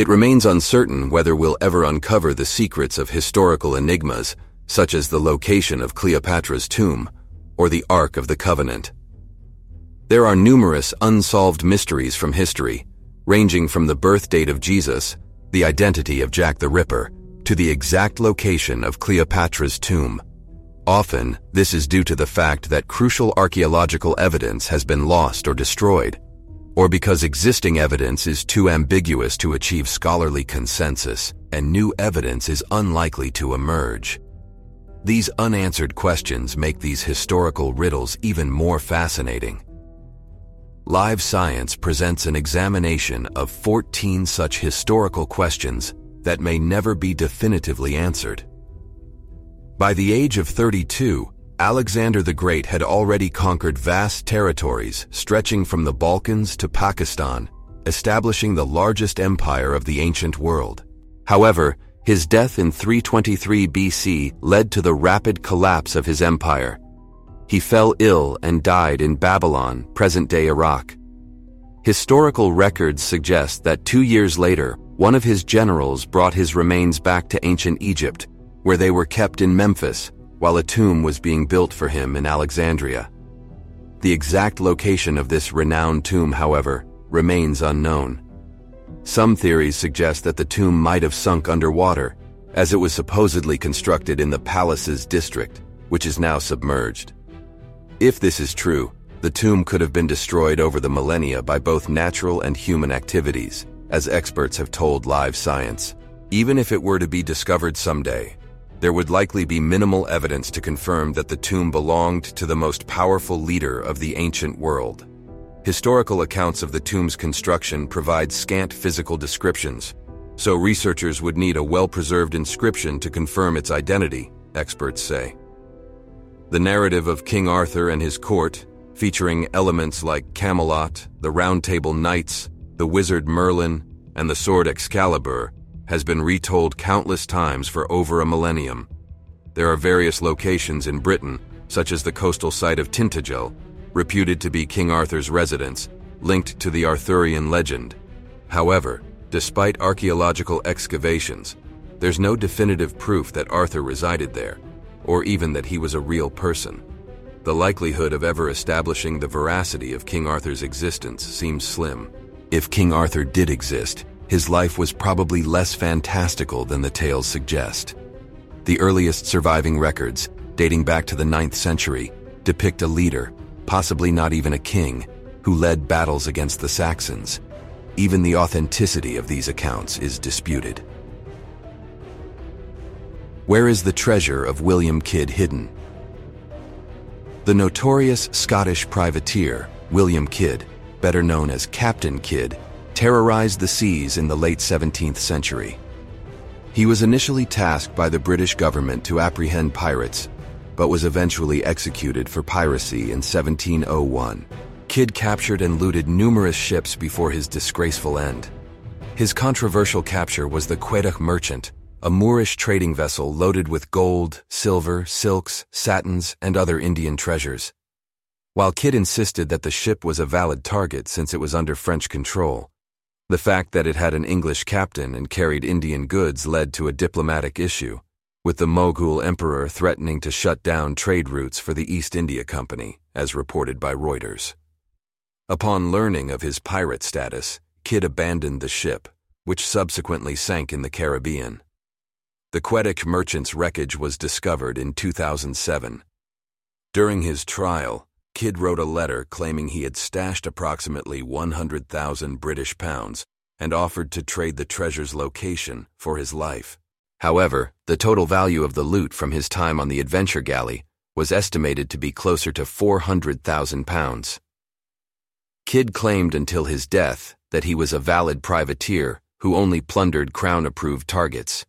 It remains uncertain whether we'll ever uncover the secrets of historical enigmas, such as the location of Cleopatra's tomb or the Ark of the Covenant. There are numerous unsolved mysteries from history, ranging from the birth date of Jesus, the identity of Jack the Ripper, to the exact location of Cleopatra's tomb. Often, this is due to the fact that crucial archaeological evidence has been lost or destroyed, or because existing evidence is too ambiguous to achieve scholarly consensus and new evidence is unlikely to emerge. These unanswered questions make these historical riddles even more fascinating. Live Science presents an examination of 14 such historical questions that may never be definitively answered. By the age of 32, Alexander the Great had already conquered vast territories stretching from the Balkans to Pakistan, establishing the largest empire of the ancient world. However, his death in 323 BC led to the rapid collapse of his empire. He fell ill and died in Babylon, present-day Iraq. Historical records suggest that two years later, one of his generals brought his remains back to ancient Egypt, where they were kept in Memphis, while a tomb was being built for him in Alexandria. The exact location of this renowned tomb, however, remains unknown. Some theories suggest that the tomb might have sunk underwater, as it was supposedly constructed in the palace's district, which is now submerged. If this is true, the tomb could have been destroyed over the millennia by both natural and human activities, as experts have told Live Science. Even if it were to be discovered someday, there would likely be minimal evidence to confirm that the tomb belonged to the most powerful leader of the ancient world. Historical accounts of the tomb's construction provide scant physical descriptions, so researchers would need a well-preserved inscription to confirm its identity, experts say. The narrative of King Arthur and his court, featuring elements like Camelot, the Round Table Knights, the wizard Merlin, and the sword Excalibur, has been retold countless times for over a millennium. There are various locations in Britain, such as the coastal site of Tintagel, reputed to be King Arthur's residence, linked to the Arthurian legend. However, despite archaeological excavations, there's no definitive proof that Arthur resided there, or even that he was a real person. The likelihood of ever establishing the veracity of King Arthur's existence seems slim. If King Arthur did exist, his life was probably less fantastical than the tales suggest. The earliest surviving records, dating back to the 9th century, depict a leader, possibly not even a king, who led battles against the Saxons. Even the authenticity of these accounts is disputed. Where is the treasure of William Kidd hidden? The notorious Scottish privateer, William Kidd, better known as Captain Kidd, terrorized the seas in the late 17th century. He was initially tasked by the British government to apprehend pirates, but was eventually executed for piracy in 1701. Kidd captured and looted numerous ships before his disgraceful end. His controversial capture was the Quedagh Merchant, a Moorish trading vessel loaded with gold, silver, silks, satins, and other Indian treasures. While Kidd insisted that the ship was a valid target since it was under French control, the fact that it had an English captain and carried Indian goods led to a diplomatic issue, with the Mughal emperor threatening to shut down trade routes for the East India Company, as reported by Reuters. Upon learning of his pirate status, Kidd abandoned the ship, which subsequently sank in the Caribbean. The Quedagh merchant's wreckage was discovered in 2007. During his trial, Kidd wrote a letter claiming he had stashed approximately 100,000 British pounds and offered to trade the treasure's location for his life. However, the total value of the loot from his time on the adventure galley was estimated to be closer to 400,000 pounds. Kidd claimed until his death that he was a valid privateer who only plundered crown-approved targets.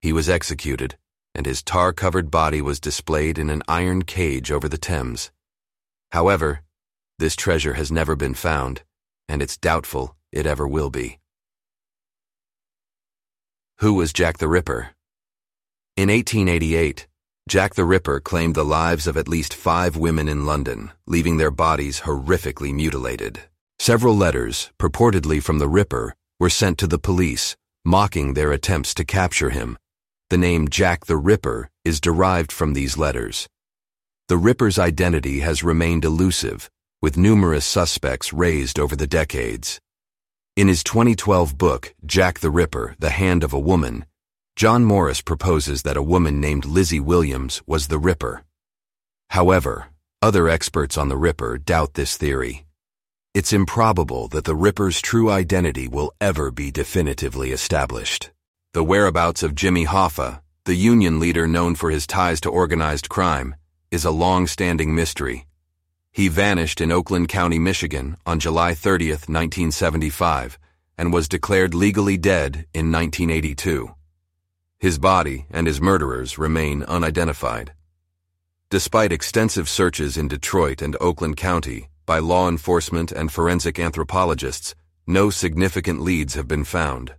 He was executed, and his tar-covered body was displayed in an iron cage over the Thames. However, this treasure has never been found, and it's doubtful it ever will be. Who was Jack the Ripper? In 1888, Jack the Ripper claimed the lives of at least five women in London, leaving their bodies horrifically mutilated. Several letters, purportedly from the Ripper, were sent to the police, mocking their attempts to capture him. The name Jack the Ripper is derived from these letters. The Ripper's identity has remained elusive, with numerous suspects raised over the decades. In his 2012 book, Jack the Ripper, The Hand of a Woman, John Morris proposes that a woman named Lizzie Williams was the Ripper. However, other experts on the Ripper doubt this theory. It's improbable that the Ripper's true identity will ever be definitively established. The whereabouts of Jimmy Hoffa, the union leader known for his ties to organized crime, is a long-standing mystery. He vanished in Oakland County, Michigan on July 30, 1975, and was declared legally dead in 1982. His body and his murderers remain unidentified. Despite extensive searches in Detroit and Oakland County by law enforcement and forensic anthropologists, no significant leads have been found.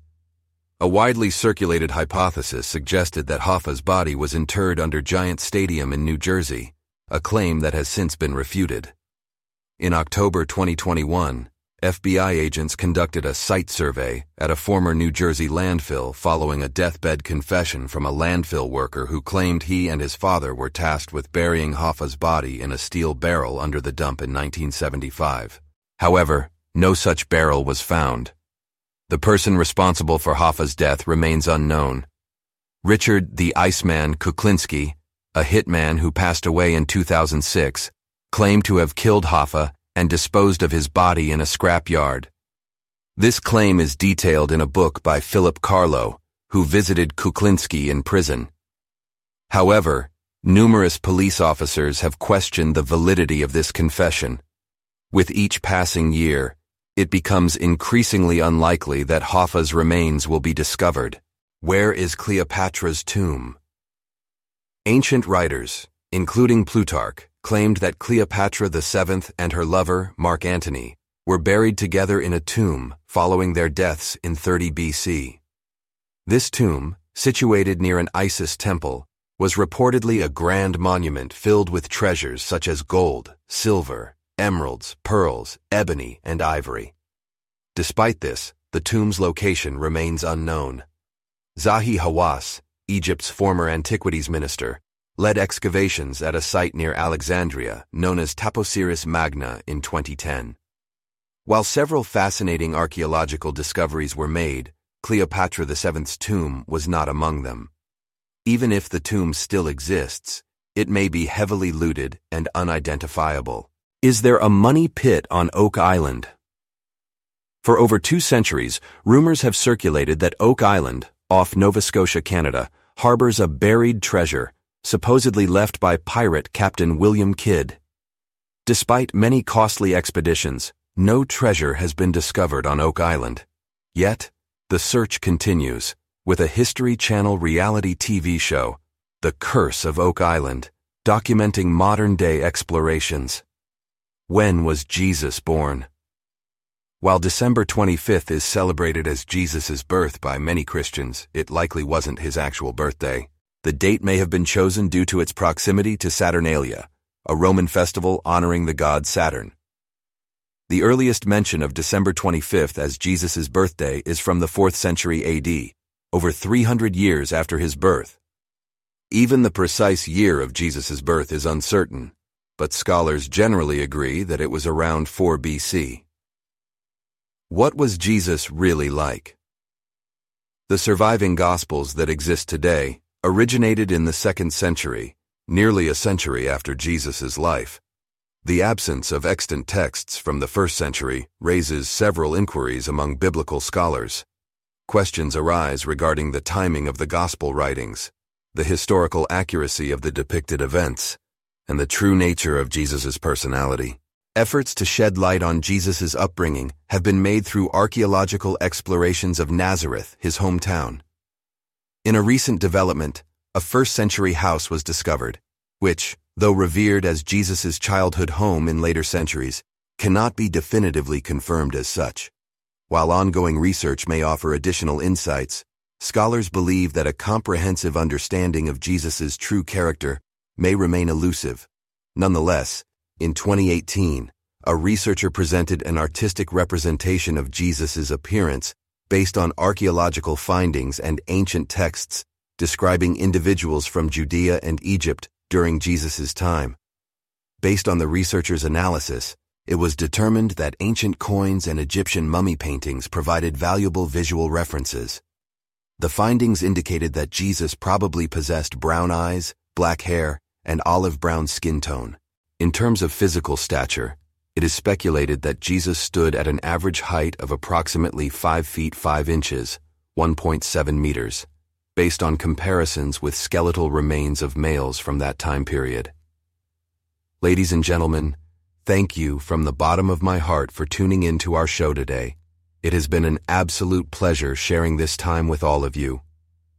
A widely circulated hypothesis suggested that Hoffa's body was interred under Giant Stadium in New Jersey, a claim that has since been refuted. In October 2021, FBI agents conducted a site survey at a former New Jersey landfill following a deathbed confession from a landfill worker who claimed he and his father were tasked with burying Hoffa's body in a steel barrel under the dump in 1975. However, no such barrel was found. The person responsible for Hoffa's death remains unknown. Richard the Iceman Kuklinski, a hitman who passed away in 2006, claimed to have killed Hoffa and disposed of his body in a scrapyard. This claim is detailed in a book by Philip Carlo, who visited Kuklinski in prison. However, numerous police officers have questioned the validity of this confession. With each passing year, it becomes increasingly unlikely that Hoffa's remains will be discovered. Where is Cleopatra's tomb? Ancient writers, including Plutarch, claimed that Cleopatra VII and her lover, Mark Antony, were buried together in a tomb following their deaths in 30 BC. This tomb, situated near an Isis temple, was reportedly a grand monument filled with treasures such as gold, silver, emeralds, pearls, ebony, and ivory. Despite this, the tomb's location remains unknown. Zahi Hawass, Egypt's former antiquities minister, led excavations at a site near Alexandria known as Taposiris Magna in 2010. While several fascinating archaeological discoveries were made, Cleopatra VII's tomb was not among them. Even if the tomb still exists, it may be heavily looted and unidentifiable. Is there a money pit on Oak Island? For over two centuries, rumors have circulated that Oak Island, off Nova Scotia, Canada, harbors a buried treasure, supposedly left by pirate Captain William Kidd. Despite many costly expeditions, no treasure has been discovered on Oak Island. Yet, the search continues, with a History Channel reality TV show, The Curse of Oak Island, documenting modern-day explorations. When was Jesus born? While December 25th is celebrated as Jesus' birth by many Christians, it likely wasn't his actual birthday. The date may have been chosen due to its proximity to Saturnalia, a Roman festival honoring the god Saturn. The earliest mention of December 25th as Jesus' birthday is from the 4th century AD, over 300 years after his birth. Even the precise year of Jesus' birth is uncertain, but scholars generally agree that it was around 4 BC. What was Jesus really like? The surviving Gospels that exist today originated in the second century, nearly a century after Jesus' life. The absence of extant texts from the first century raises several inquiries among biblical scholars. Questions arise regarding the timing of the Gospel writings, the historical accuracy of the depicted events, and the true nature of Jesus' personality. Efforts to shed light on Jesus' upbringing have been made through archaeological explorations of Nazareth, his hometown. In a recent development, a first century house was discovered, which, though revered as Jesus' childhood home in later centuries, cannot be definitively confirmed as such. While ongoing research may offer additional insights, scholars believe that a comprehensive understanding of Jesus' true character may remain elusive. Nonetheless, in 2018, a researcher presented an artistic representation of Jesus' appearance based on archaeological findings and ancient texts describing individuals from Judea and Egypt during Jesus' time. Based on the researchers' analysis, it was determined that ancient coins and Egyptian mummy paintings provided valuable visual references. The findings indicated that Jesus probably possessed brown eyes, black hair, and olive brown skin tone. In terms of physical stature, it is speculated that Jesus stood at an average height of approximately 5 feet 5 inches, 1.7 meters, based on comparisons with skeletal remains of males from that time period. Ladies and gentlemen, thank you from the bottom of my heart for tuning in to our show today. It has been an absolute pleasure sharing this time with all of you.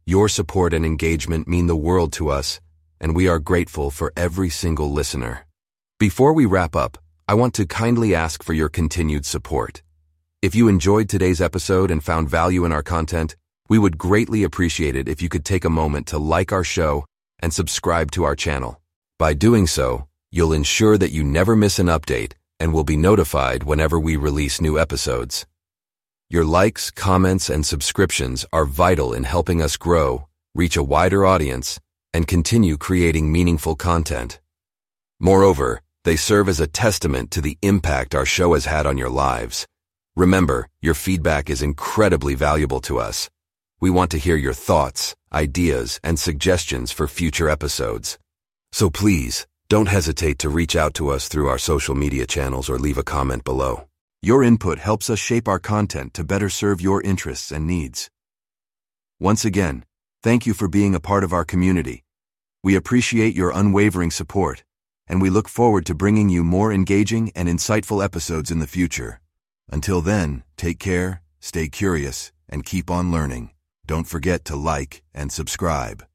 Your support and engagement mean the world to us, and we are grateful for every single listener. Before we wrap up, I want to kindly ask for your continued support. If you enjoyed today's episode and found value in our content, we would greatly appreciate it if you could take a moment to like our show and subscribe to our channel. By doing so, you'll ensure that you never miss an update and will be notified whenever we release new episodes. Your likes, comments, and subscriptions are vital in helping us grow, reach a wider audience, and continue creating meaningful content. Moreover, they serve as a testament to the impact our show has had on your lives. Remember, your feedback is incredibly valuable to us. We want to hear your thoughts, ideas, and suggestions for future episodes. So please, don't hesitate to reach out to us through our social media channels or leave a comment below. Your input helps us shape our content to better serve your interests and needs. Once again, thank you for being a part of our community. We appreciate your unwavering support and we look forward to bringing you more engaging and insightful episodes in the future. Until then, take care, stay curious, and keep on learning. Don't forget to like and subscribe.